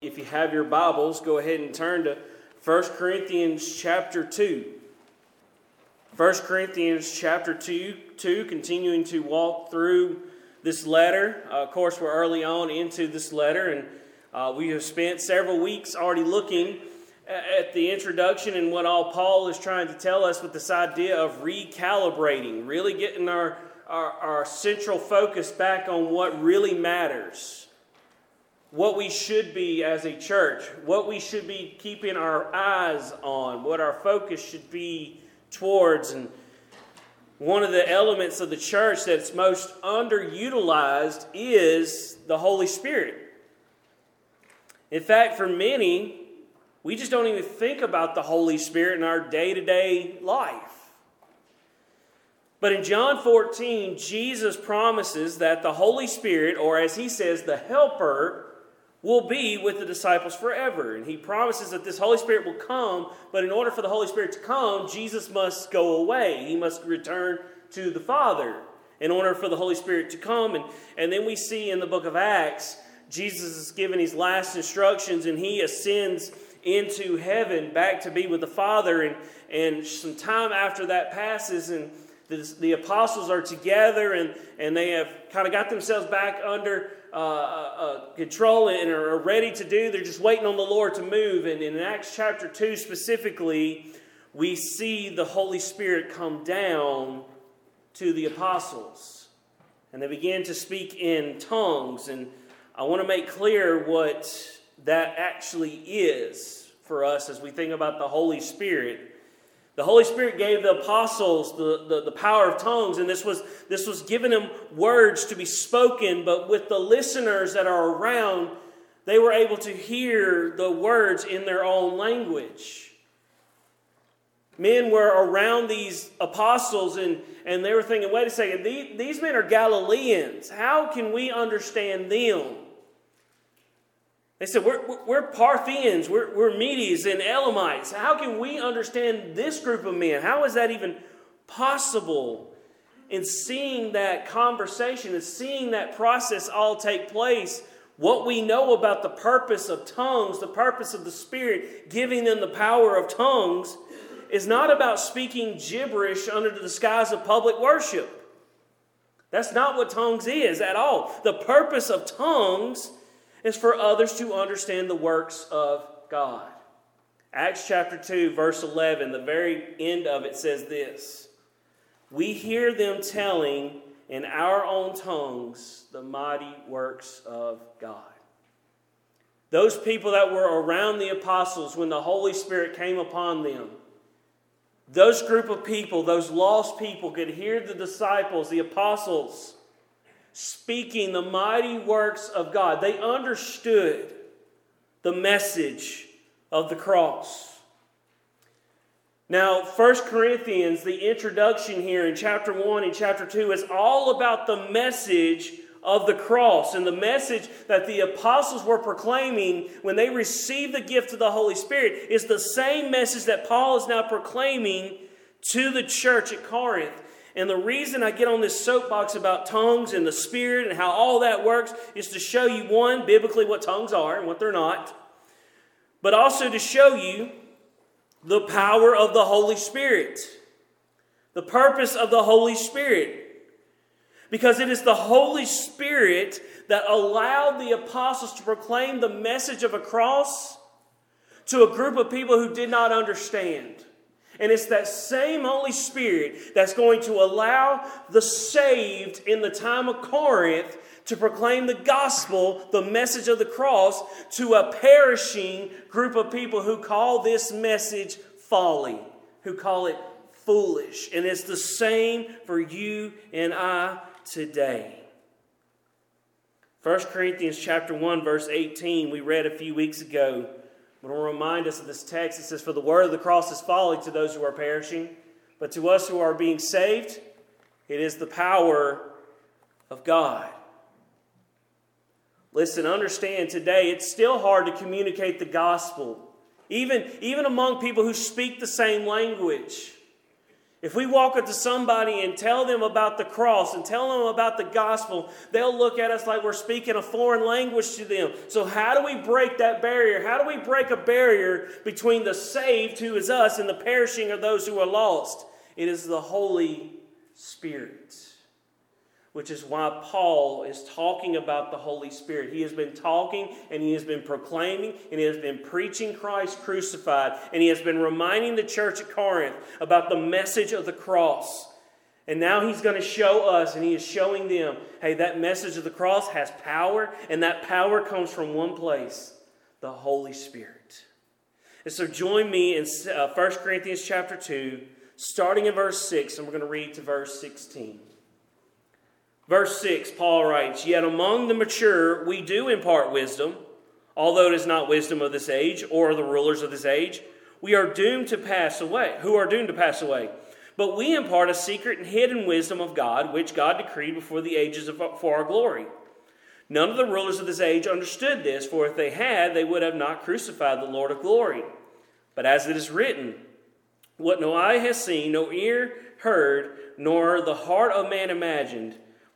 If you have your Bibles, go ahead and turn to 1 Corinthians chapter 2. 1 Corinthians chapter 2, 2 continuing to walk through this letter. Uh, of course, we're early on into this letter, and uh, we have spent several weeks already looking at the introduction and what all Paul is trying to tell us with this idea of recalibrating, really getting our, our, our central focus back on what really matters what we should be as a church, what we should be keeping our eyes on, what our focus should be towards. And one of the elements of the church that's most underutilized is the Holy Spirit. In fact, for many, we just don't even think about the Holy Spirit in our day to day life. But in John 14, Jesus promises that the Holy Spirit, or as he says, the Helper, will be with the disciples forever. And he promises that this Holy Spirit will come, but in order for the Holy Spirit to come, Jesus must go away. He must return to the Father in order for the Holy Spirit to come. And, and then we see in the book of Acts, Jesus is given his last instructions and he ascends into heaven back to be with the Father. And, and some time after that passes, and the, the apostles are together and, and they have kind of got themselves back under uh, uh, uh, control and are ready to do. They're just waiting on the Lord to move. And in Acts chapter 2 specifically, we see the Holy Spirit come down to the apostles. And they begin to speak in tongues. And I want to make clear what that actually is for us as we think about the Holy Spirit. The Holy Spirit gave the apostles the, the, the, power of tongues, and this was, this was giving them words to be spoken, but with the listeners that are around, they were able to hear the words in their own language. Men were around these apostles, and, and they were thinking, wait a second, these, these men are Galileans. How can we understand them? They said, We're, we're Parthians, we're, we're Medes and Elamites. How can we understand this group of men? How is that even possible? In seeing that conversation and seeing that process all take place, what we know about the purpose of tongues, the purpose of the Spirit giving them the power of tongues, is not about speaking gibberish under the skies of public worship. That's not what tongues is at all. The purpose of tongues is for others to understand the works of God. Acts chapter 2, verse 11, the very end of it says this We hear them telling in our own tongues the mighty works of God. Those people that were around the apostles when the Holy Spirit came upon them, those group of people, those lost people, could hear the disciples, the apostles, speaking the mighty works of God. They understood the message of the cross. Now, 1 Corinthians, the introduction here in chapter 1 and chapter 2 is all about the message of the cross and the message that the apostles were proclaiming when they received the gift of the Holy Spirit is the same message that Paul is now proclaiming to the church at Corinth. And the reason I get on this soapbox about tongues and the Spirit and how all that works is to show you, one, biblically what tongues are and what they're not, but also to show you the power of the Holy Spirit, the purpose of the Holy Spirit. Because it is the Holy Spirit that allowed the apostles to proclaim the message of a cross to a group of people who did not understand. And it's that same Holy Spirit that's going to allow the saved in the time of Corinth to proclaim the gospel, the message of the cross, to a perishing group of people who call this message folly, who call it foolish. And it's the same for you and I today. 1 Corinthians chapter 1 verse 18 we read a few weeks ago but will remind us of this text. It says, For the word of the cross is folly to those who are perishing, but to us who are being saved, it is the power of God. Listen, understand today, it's still hard to communicate the gospel, even, even among people who speak the same language. If we walk up to somebody and tell them about the cross and tell them about the gospel, they'll look at us like we're speaking a foreign language to them. So, how do we break that barrier? How do we break a barrier between the saved, who is us, and the perishing of those who are lost? It is the Holy Spirit which is why Paul is talking about the Holy Spirit. He has been talking and he has been proclaiming and he has been preaching Christ crucified and he has been reminding the church at Corinth about the message of the cross. And now he's going to show us and he is showing them hey, that message of the cross has power and that power comes from one place the Holy Spirit. And so join me in uh, 1 Corinthians chapter 2, starting in verse 6, and we're going to read to verse 16. Verse 6, Paul writes, Yet among the mature we do impart wisdom, although it is not wisdom of this age or the rulers of this age. We are doomed to pass away, who are doomed to pass away. But we impart a secret and hidden wisdom of God, which God decreed before the ages for our glory. None of the rulers of this age understood this, for if they had, they would have not crucified the Lord of glory. But as it is written, What no eye has seen, no ear heard, nor the heart of man imagined,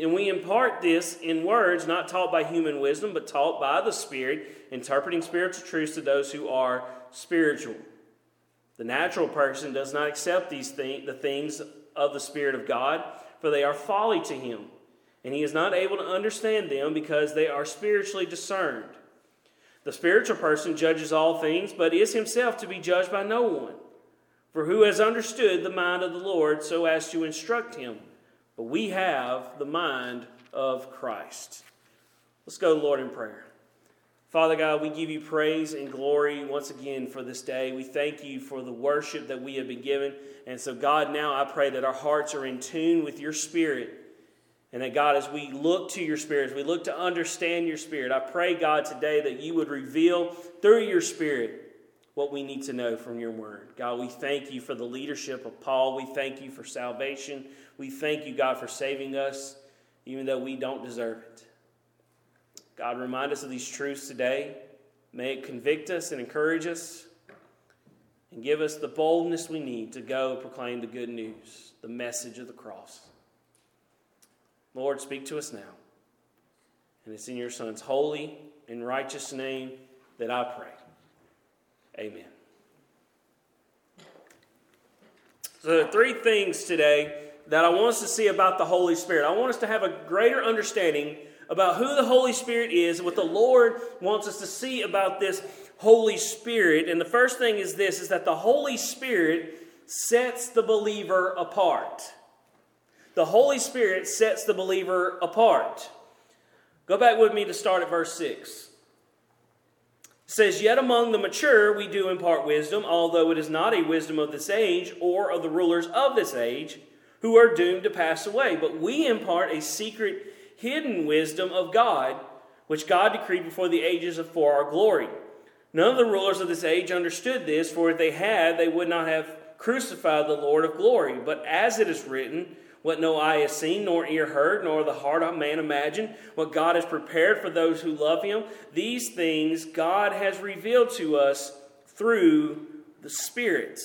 and we impart this in words not taught by human wisdom, but taught by the Spirit, interpreting spiritual truths to those who are spiritual. The natural person does not accept these things, the things of the Spirit of God, for they are folly to him, and he is not able to understand them because they are spiritually discerned. The spiritual person judges all things, but is himself to be judged by no one. For who has understood the mind of the Lord so as to instruct him? But we have the mind of Christ. Let's go, Lord, in prayer. Father God, we give you praise and glory once again for this day. We thank you for the worship that we have been given. And so, God, now I pray that our hearts are in tune with your spirit. And that, God, as we look to your spirit, as we look to understand your spirit, I pray, God, today that you would reveal through your spirit what we need to know from your word. God, we thank you for the leadership of Paul. We thank you for salvation. We thank you, God, for saving us, even though we don't deserve it. God, remind us of these truths today. May it convict us and encourage us and give us the boldness we need to go proclaim the good news, the message of the cross. Lord, speak to us now. And it's in your Son's holy and righteous name that I pray. Amen. So, there are three things today that I want us to see about the Holy Spirit. I want us to have a greater understanding about who the Holy Spirit is, what the Lord wants us to see about this Holy Spirit. And the first thing is this is that the Holy Spirit sets the believer apart. The Holy Spirit sets the believer apart. Go back with me to start at verse 6 says, Yet among the mature we do impart wisdom, although it is not a wisdom of this age or of the rulers of this age, who are doomed to pass away. But we impart a secret, hidden wisdom of God, which God decreed before the ages for our glory. None of the rulers of this age understood this, for if they had, they would not have crucified the Lord of glory. But as it is written, what no eye has seen, nor ear heard, nor the heart of man imagined, what God has prepared for those who love him. These things God has revealed to us through the Spirit.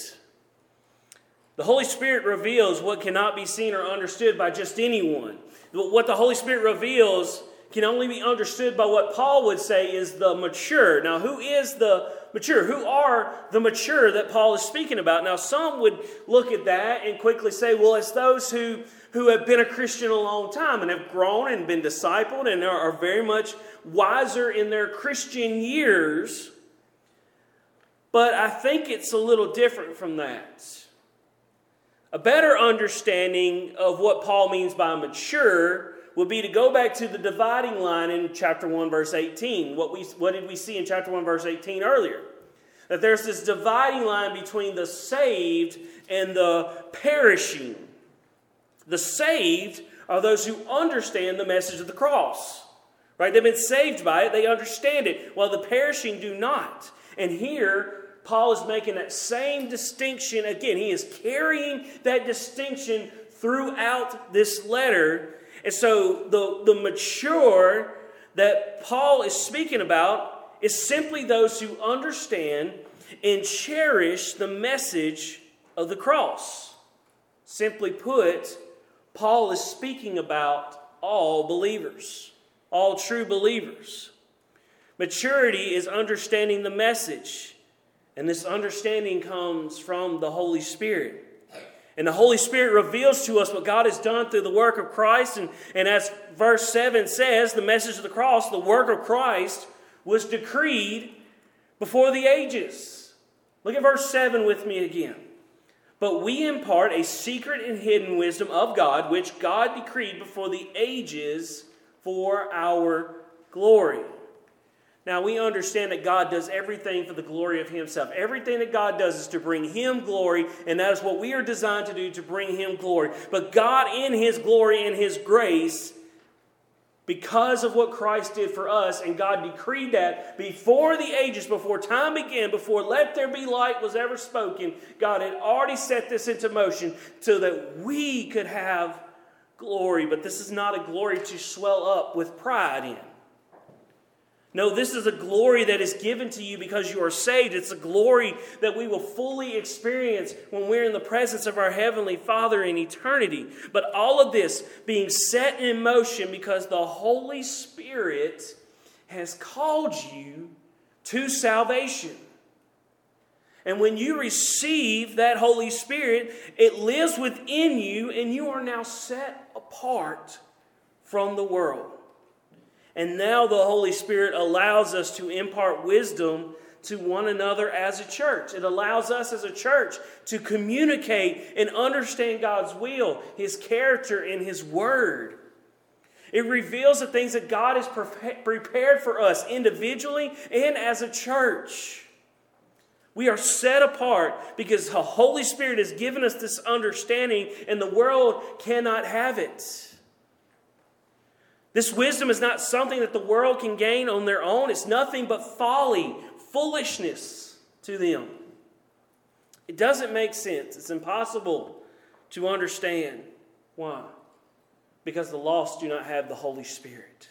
The Holy Spirit reveals what cannot be seen or understood by just anyone. What the Holy Spirit reveals can only be understood by what Paul would say is the mature. Now, who is the mature? Who are the mature that Paul is speaking about? Now, some would look at that and quickly say, well, it's those who, who have been a Christian a long time and have grown and been discipled and are, are very much wiser in their Christian years. But I think it's a little different from that. A better understanding of what Paul means by mature would be to go back to the dividing line in chapter 1, verse 18. What, we, what did we see in chapter 1, verse 18 earlier? That there's this dividing line between the saved and the perishing. The saved are those who understand the message of the cross. Right? They've been saved by it, they understand it, while the perishing do not. And here, Paul is making that same distinction again. He is carrying that distinction throughout this letter. And so the, the mature that Paul is speaking about is simply those who understand and cherish the message of the cross. Simply put, Paul is speaking about all believers, all true believers. Maturity is understanding the message, and this understanding comes from the Holy Spirit. And the Holy Spirit reveals to us what God has done through the work of Christ. And, and as verse 7 says, the message of the cross, the work of Christ, was decreed before the ages. Look at verse 7 with me again. But we impart a secret and hidden wisdom of God, which God decreed before the ages for our glory. Now we understand that God does everything for the glory of Himself. Everything that God does is to bring Him glory, and that is what we are designed to do to bring Him glory. But God, in His glory and His grace, because of what Christ did for us, and God decreed that before the ages, before time began, before let there be light was ever spoken, God had already set this into motion so that we could have glory. But this is not a glory to swell up with pride in. No, this is a glory that is given to you because you are saved. It's a glory that we will fully experience when we're in the presence of our Heavenly Father in eternity. But all of this being set in motion because the Holy Spirit has called you to salvation. And when you receive that Holy Spirit, it lives within you, and you are now set apart from the world. And now the Holy Spirit allows us to impart wisdom to one another as a church. It allows us as a church to communicate and understand God's will, His character, and His word. It reveals the things that God has prepared for us individually and as a church. We are set apart because the Holy Spirit has given us this understanding, and the world cannot have it. This wisdom is not something that the world can gain on their own. It's nothing but folly, foolishness to them. It doesn't make sense. It's impossible to understand. Why? Because the lost do not have the Holy Spirit.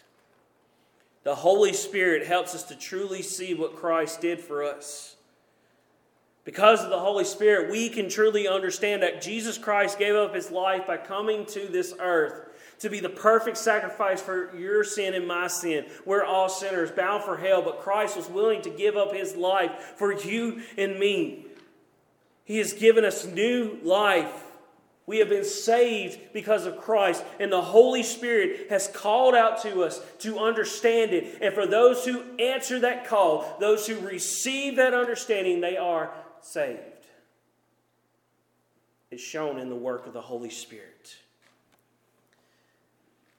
The Holy Spirit helps us to truly see what Christ did for us. Because of the Holy Spirit, we can truly understand that Jesus Christ gave up his life by coming to this earth to be the perfect sacrifice for your sin and my sin. We're all sinners bound for hell, but Christ was willing to give up his life for you and me. He has given us new life. We have been saved because of Christ, and the Holy Spirit has called out to us to understand it. And for those who answer that call, those who receive that understanding, they are saved. It's shown in the work of the Holy Spirit.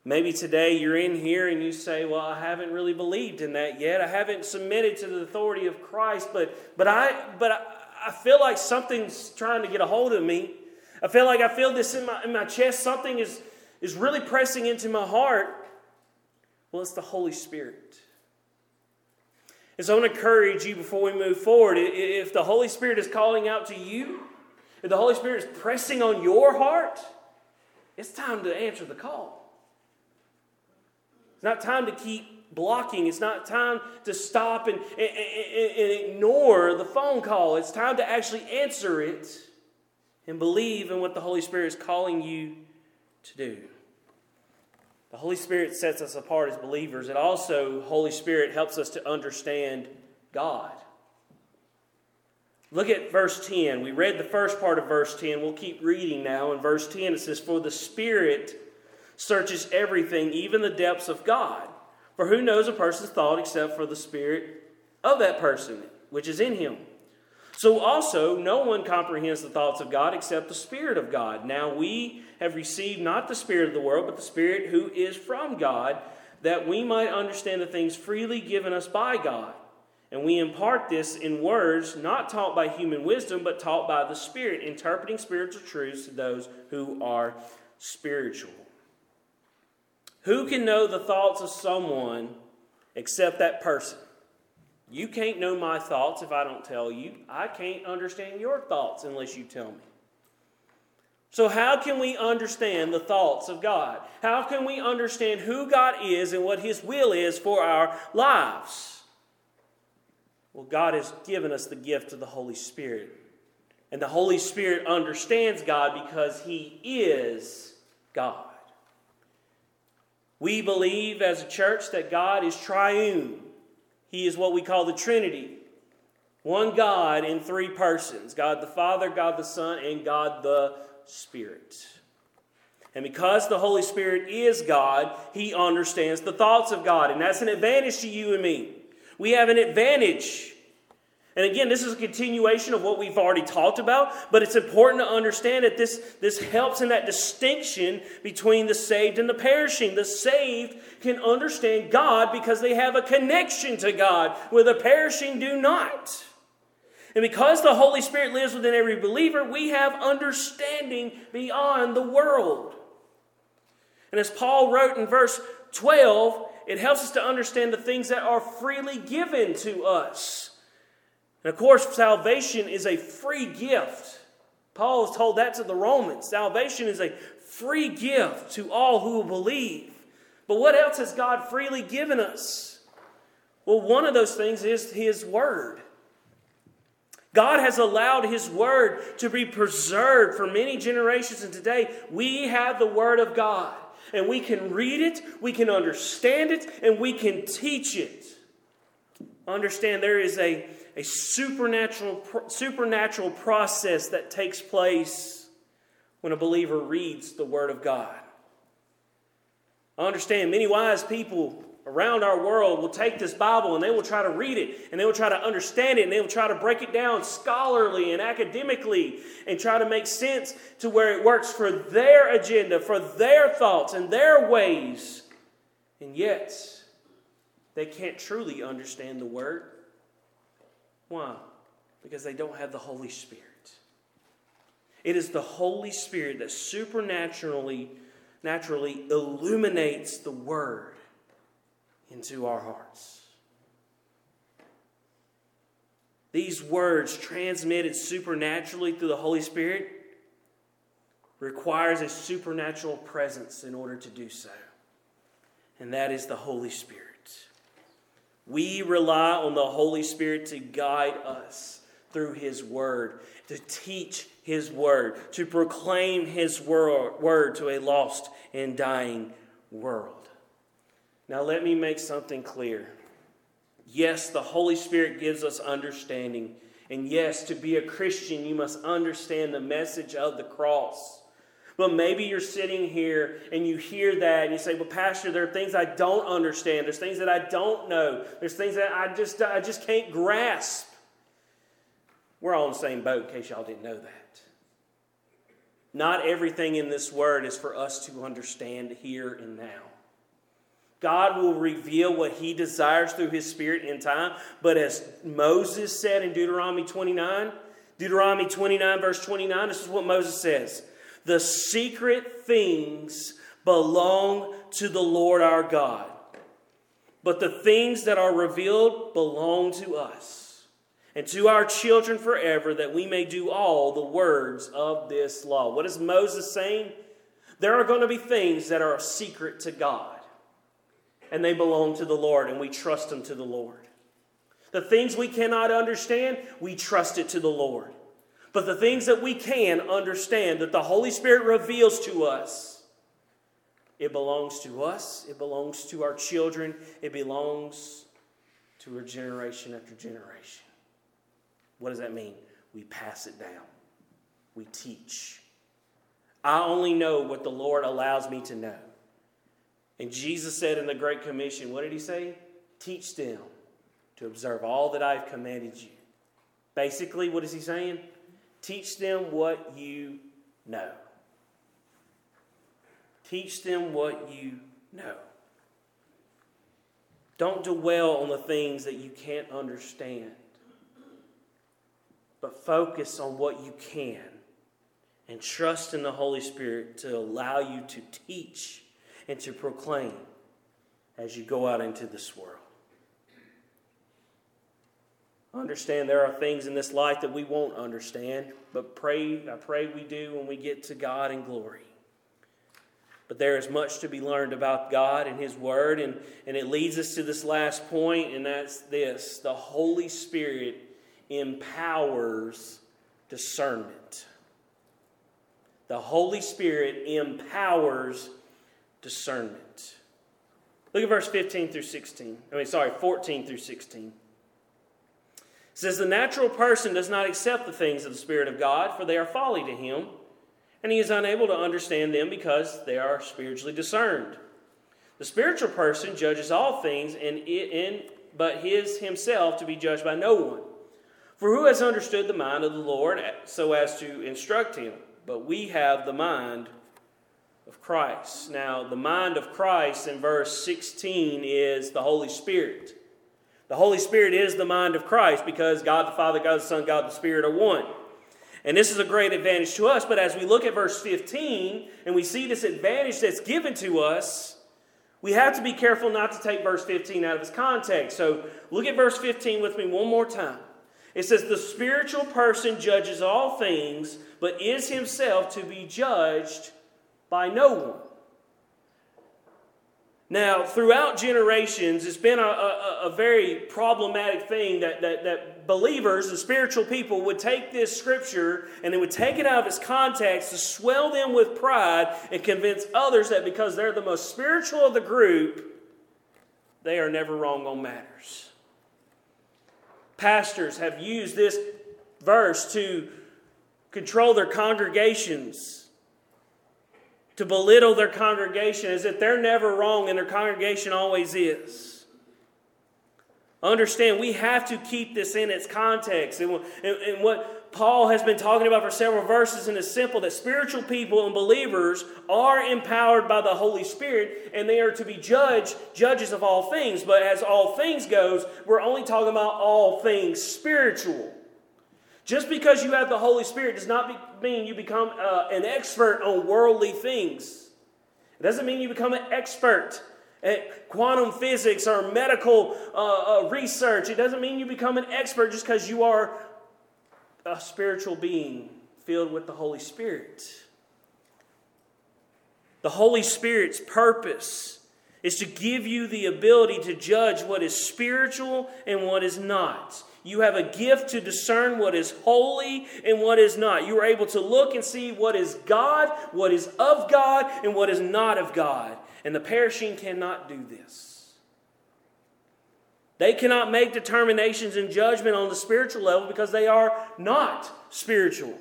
Maybe today you're in here and you say, Well, I haven't really believed in that yet. I haven't submitted to the authority of Christ, but, but, I, but I, I feel like something's trying to get a hold of me. I feel like I feel this in my, in my chest. Something is, is really pressing into my heart. Well, it's the Holy Spirit. And so I want to encourage you before we move forward. If the Holy Spirit is calling out to you, if the Holy Spirit is pressing on your heart, it's time to answer the call. It's not time to keep blocking. It's not time to stop and, and, and, ignore the phone call. It's time to actually answer it and believe in what the Holy Spirit is calling you to do. The Holy Spirit sets us apart as believers. It also, Holy Spirit helps us to understand God. Look at verse 10. We read the first part of verse 10. We'll keep reading now. In verse 10, it says, For the Spirit searches everything, even the depths of God. For who knows a person's thought except for the spirit of that person, which is in him? So also, no one comprehends the thoughts of God except the Spirit of God. Now we have received not the Spirit of the world, but the Spirit who is from God, that we might understand the things freely given us by God. And we impart this in words not taught by human wisdom, but taught by the Spirit, interpreting spiritual truths to those who are spiritual. Who can know the thoughts of someone except that person? You can't know my thoughts if I don't tell you. I can't understand your thoughts unless you tell me. So, how can we understand the thoughts of God? How can we understand who God is and what His will is for our lives? Well, God has given us the gift of the Holy Spirit. And the Holy Spirit understands God because He is God. We believe as a church that God is triune. He is what we call the Trinity. One God in three persons God the Father, God the Son, and God the Spirit. And because the Holy Spirit is God, He understands the thoughts of God. And that's an advantage to you and me. We have an advantage. And again, this is a continuation of what we've already talked about, but it's important to understand that this, this helps in that distinction between the saved and the perishing. The saved can understand God because they have a connection to God, where the perishing do not. And because the Holy Spirit lives within every believer, we have understanding beyond the world. And as Paul wrote in verse 12, it helps us to understand the things that are freely given to us. And of course, salvation is a free gift. Paul has told that to the Romans. Salvation is a free gift to all who believe. But what else has God freely given us? Well, one of those things is His Word. God has allowed His Word to be preserved for many generations, and today we have the Word of God. And we can read it, we can understand it, and we can teach it. Understand there is a, a supernatural, supernatural process that takes place when a believer reads the Word of God. I understand many wise people around our world will take this Bible and they will try to read it and they will try to understand it and they will try to break it down scholarly and academically and try to make sense to where it works for their agenda, for their thoughts and their ways. And yet, they can't truly understand the Word. Why? Because they don't have the Holy Spirit. It is the Holy Spirit that supernaturally naturally illuminates the Word into our hearts. These words, transmitted supernaturally through the Holy Spirit, requires a supernatural presence in order to do so. And that is the Holy Spirit. We rely on the Holy Spirit to guide us through His Word, to teach His Word, to proclaim His Word to a lost and dying world. Now, let me make something clear. Yes, the Holy Spirit gives us understanding. And yes, to be a Christian, you must understand the message of the cross. But maybe you're sitting here and you hear that and you say, Well, Pastor, there are things I don't understand. There's things that I don't know. There's things that I just, I just can't grasp. We're all in the same boat, in case y'all didn't know that. Not everything in this word is for us to understand here and now. God will reveal what he desires through his spirit in time. But as Moses said in Deuteronomy 29, Deuteronomy 29, verse 29, this is what Moses says The secret things belong to the Lord our God, but the things that are revealed belong to us and to our children forever, that we may do all the words of this law. What is Moses saying? There are going to be things that are a secret to God and they belong to the Lord, and we trust them to the Lord. The things we cannot understand, we trust it to the Lord. But the things that we can understand, that the Holy Spirit reveals to us, it belongs to us, it belongs to our children, it belongs to our generation after generation. What does that mean? We pass it down, we teach. I only know what the Lord allows me to know. And Jesus said in the Great Commission, what did he say? Teach them to observe all that I've commanded you. Basically, what is he saying? Teach them what you know. Teach them what you know. Don't dwell on the things that you can't understand, but focus on what you can and trust in the Holy Spirit to allow you to teach and to proclaim as you go out into this world. Understand there are things in this life that we won't understand, but pray, I pray we do when we get to God in glory. But there is much to be learned about God and His Word, and, and it leads us to this last point, and that's this the Holy Spirit empowers discernment. The Holy Spirit empowers discernment. Look at verse 15 through 16. I mean, sorry, 14 through 16. It says, The natural person does not accept the things of the Spirit of God, for they are folly to him, and he is unable to understand them because they are spiritually discerned. The spiritual person judges all things, and, in, but his himself to be judged by no one. For who has understood the mind of the Lord so as to instruct him? But we have the mind of Christ. Now, the mind of Christ in verse 16 is the Holy Spirit. The Holy Spirit is the mind of Christ because God the Father, God the Son, God the Spirit are one. And this is a great advantage to us. But as we look at verse 15 and we see this advantage that's given to us, we have to be careful not to take verse 15 out of its context. So look at verse 15 with me one more time. It says, The spiritual person judges all things, but is himself to be judged by no one. Now, throughout generations, it's been a, a, a, very problematic thing that, that, that believers and spiritual people would take this scripture and they would take it out of its context to swell them with pride and convince others that because they're the most spiritual of the group, they are never wrong on matters. Pastors have used this verse to control their congregations to belittle their congregation as if they're never wrong and their congregation always is. Understand, we have to keep this in its context. And, and, and what Paul has been talking about for several verses, and it's simple that spiritual people and believers are empowered by the Holy Spirit, and they are to be judged, judges of all things. But as all things goes, we're only talking about all things spiritual. Just because you have the Holy Spirit does not mean you become uh, an expert on worldly things. It doesn't mean you become an expert at quantum physics or medical uh, uh, research. It doesn't mean you become an expert just because you are a spiritual being filled with the Holy Spirit. The Holy Spirit's purpose is to give you the ability to judge what is spiritual and what is not. You have a gift to discern what is holy and what is not. You are able to look and see what is God, what is of God, and what is not of God. And the perishing cannot do this. They cannot make determinations and judgment on the spiritual level because they are not spiritual.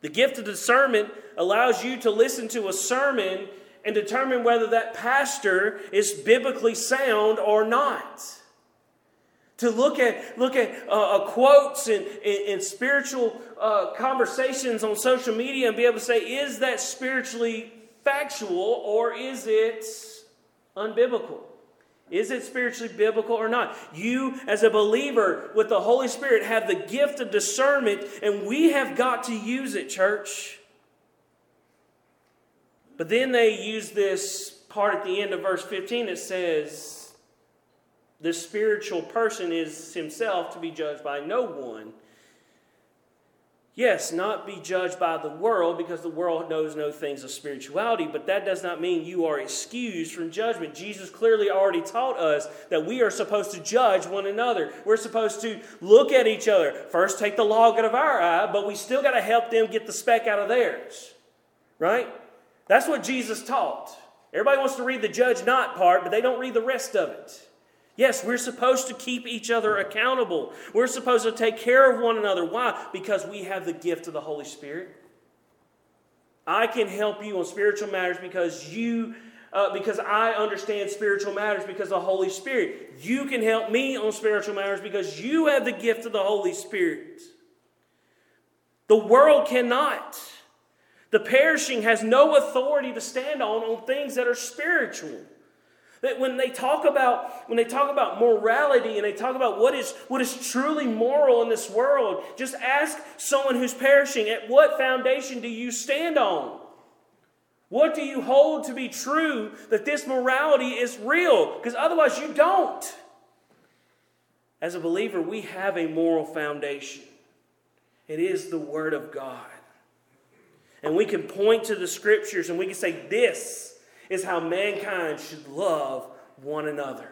The gift of discernment allows you to listen to a sermon and determine whether that pastor is biblically sound or not to look at look at uh, uh, quotes and, and, and spiritual uh, conversations on social media and be able to say is that spiritually factual or is it unbiblical? Is it spiritually biblical or not? You as a believer with the holy spirit have the gift of discernment and we have got to use it church. But then they use this part at the end of verse 15 that says the spiritual person is himself to be judged by no one. Yes, not be judged by the world because the world knows no things of spirituality, but that does not mean you are excused from judgment. Jesus clearly already taught us that we are supposed to judge one another. We're supposed to look at each other. First, take the log out of our eye, but we still got to help them get the speck out of theirs. Right? That's what Jesus taught. Everybody wants to read the judge not part, but they don't read the rest of it. Yes, we're supposed to keep each other accountable. We're supposed to take care of one another. Why? Because we have the gift of the Holy Spirit. I can help you on spiritual matters because you uh, because I understand spiritual matters because of the Holy Spirit. You can help me on spiritual matters because you have the gift of the Holy Spirit. The world cannot. The perishing has no authority to stand on on things that are spiritual. That when they talk about when they talk about morality and they talk about what is what is truly moral in this world, just ask someone who's perishing, at what foundation do you stand on? What do you hold to be true that this morality is real? Because otherwise, you don't. As a believer, we have a moral foundation. It is the Word of God. And we can point to the Scriptures and we can say, This is how mankind should love one another.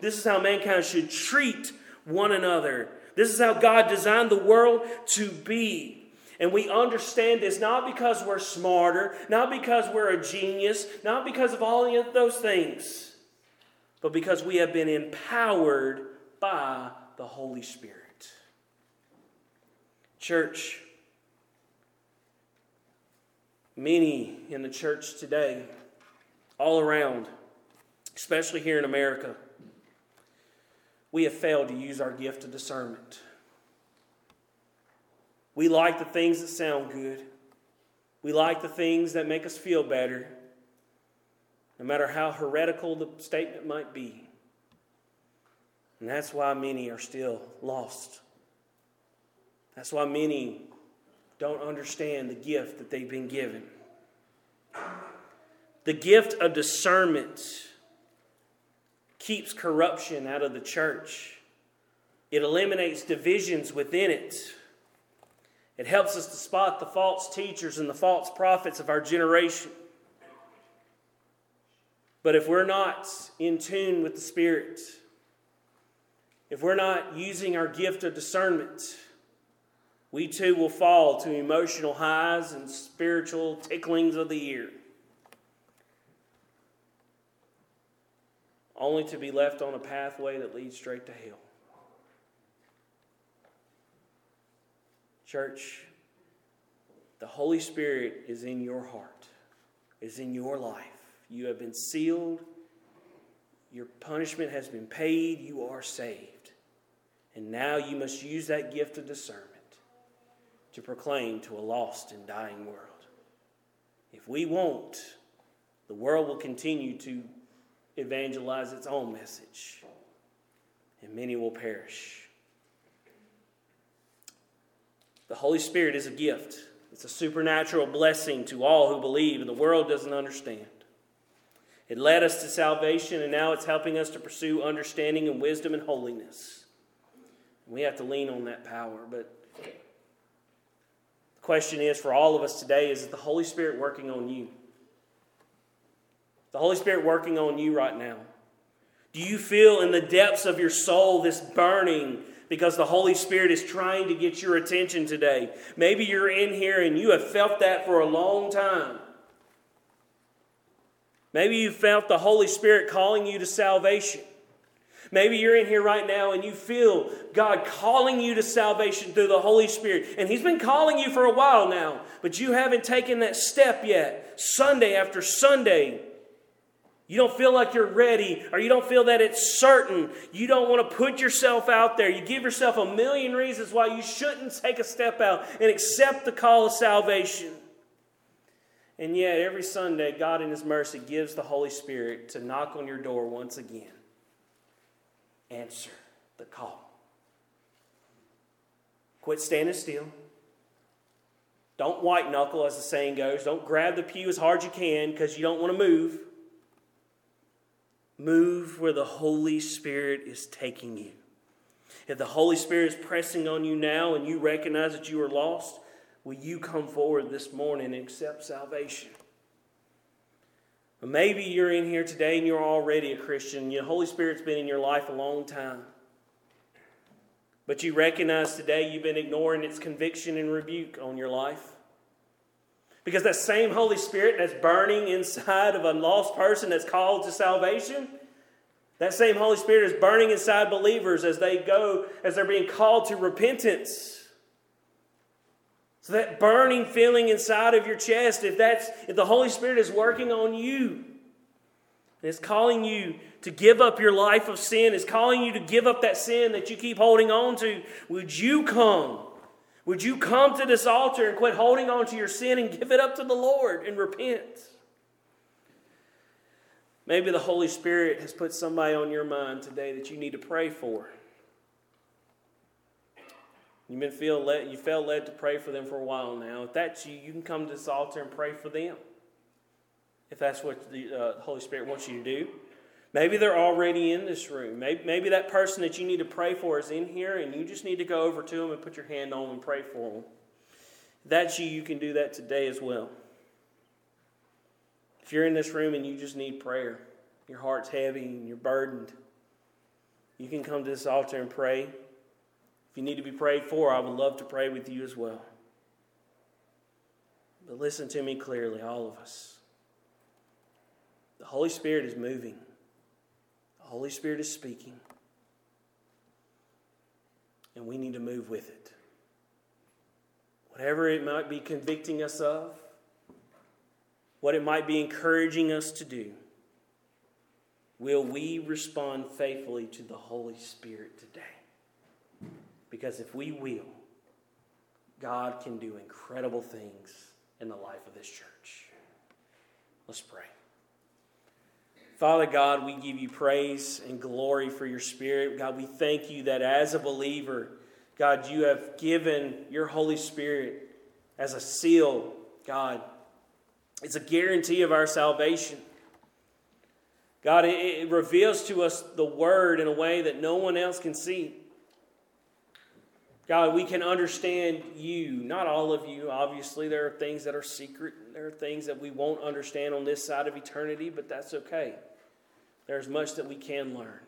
This is how mankind should treat one another. This is how God designed the world to be. And we understand this not because we're smarter, not because we're a genius, not because of all of those things, but because we have been empowered by the Holy Spirit. Church, many in the church today, all around, especially here in America, we have failed to use our gift of discernment. We like the things that sound good. We like the things that make us feel better, no matter how heretical the statement might be. And that's why many are still lost. That's why many don't understand the gift that they've been given. The gift of discernment keeps corruption out of the church, it eliminates divisions within it. It helps us to spot the false teachers and the false prophets of our generation. But if we're not in tune with the Spirit, if we're not using our gift of discernment, we too will fall to emotional highs and spiritual ticklings of the ear, only to be left on a pathway that leads straight to hell. Church, the Holy Spirit is in your heart, is in your life. You have been sealed, your punishment has been paid, you are saved. And now you must use that gift of discernment to proclaim to a lost and dying world. If we won't, the world will continue to evangelize its own message, and many will perish. The Holy Spirit is a gift. It's a supernatural blessing to all who believe, and the world doesn't understand. It led us to salvation, and now it's helping us to pursue understanding and wisdom and holiness. We have to lean on that power. But the question is for all of us today is the Holy Spirit working on you? The Holy Spirit working on you right now? Do you feel in the depths of your soul this burning because the Holy Spirit is trying to get your attention today. Maybe you're in here and you have felt that for a long time. Maybe you felt the Holy Spirit calling you to salvation. Maybe you're in here right now and you feel God calling you to salvation through the Holy Spirit. And He's been calling you for a while now, but you haven't taken that step yet. Sunday after Sunday, you don't feel like you're ready, or you don't feel that it's certain. You don't want to put yourself out there. You give yourself a million reasons why you shouldn't take a step out and accept the call of salvation. And yet, every Sunday, God in His mercy gives the Holy Spirit to knock on your door once again. Answer the call. Quit standing still. Don't white knuckle, as the saying goes. Don't grab the pew as hard as you can because you don't want to move. Move where the Holy Spirit is taking you. If the Holy Spirit is pressing on you now and you recognize that you are lost, will you come forward this morning and accept salvation? maybe you're in here today and you're already a Christian. The Holy Spirit's been in your life a long time. But you recognize today you've been ignoring its conviction and rebuke on your life. Because that same Holy Spirit that's burning inside of a lost person that's called to salvation, that same Holy Spirit is burning inside believers as they go, as they're being called to repentance. So that burning feeling inside of your chest, if that's if the Holy Spirit is working on you, and is calling you to give up your life of sin, is calling you to give up that sin that you keep holding on to, would you come would you come to this altar and quit holding on to your sin and give it up to the Lord and repent? Maybe the Holy Spirit has put somebody on your mind today that you need to pray for. You've been feel led, you felt led to pray for them for a while now. If that's you, you can come to this altar and pray for them. if that's what the uh, Holy Spirit wants you to do. Maybe they're already in this room. Maybe, maybe that person that you need to pray for is in here, and you just need to go over to them and put your hand on them and pray for them. If that's you, you can do that today as well. If you're in this room and you just need prayer, your heart's heavy and you're burdened, you can come to this altar and pray. If you need to be prayed for, I would love to pray with you as well. But listen to me clearly, all of us. The Holy Spirit is moving. Holy Spirit is speaking. And we need to move with it. Whatever it might be convicting us of, what it might be encouraging us to do, will we respond faithfully to the Holy Spirit today? Because if we will, God can do incredible things in the life of this church. Let's pray. Father God, we give you praise and glory for your Spirit. God, we thank you that as a believer, God, you have given your Holy Spirit as a seal, God. It's a guarantee of our salvation. God, it, it reveals to us the Word in a way that no one else can see. God, we can understand you, not all of you. Obviously, there are things that are secret. There are things that we won't understand on this side of eternity, but that's okay. There's much that we can learn.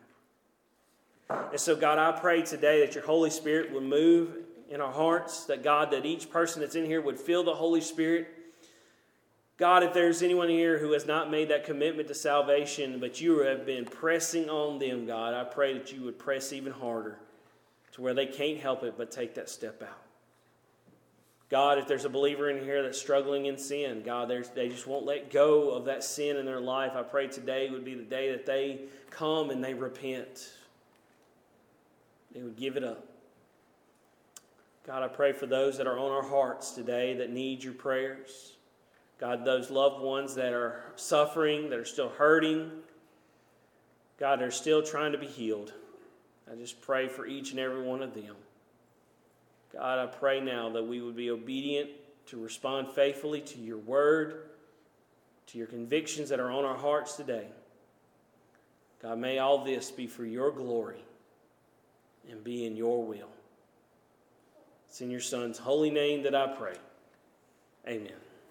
And so, God, I pray today that your Holy Spirit would move in our hearts, that God, that each person that's in here would feel the Holy Spirit. God, if there's anyone here who has not made that commitment to salvation, but you have been pressing on them, God, I pray that you would press even harder to where they can't help it but take that step out. God, if there's a believer in here that's struggling in sin, God, they just won't let go of that sin in their life. I pray today would be the day that they come and they repent. They would give it up. God, I pray for those that are on our hearts today that need your prayers. God, those loved ones that are suffering, that are still hurting, God, they're still trying to be healed. I just pray for each and every one of them. God, I pray now that we would be obedient to respond faithfully to your word, to your convictions that are on our hearts today. God, may all this be for your glory and be in your will. It's in your Son's holy name that I pray. Amen.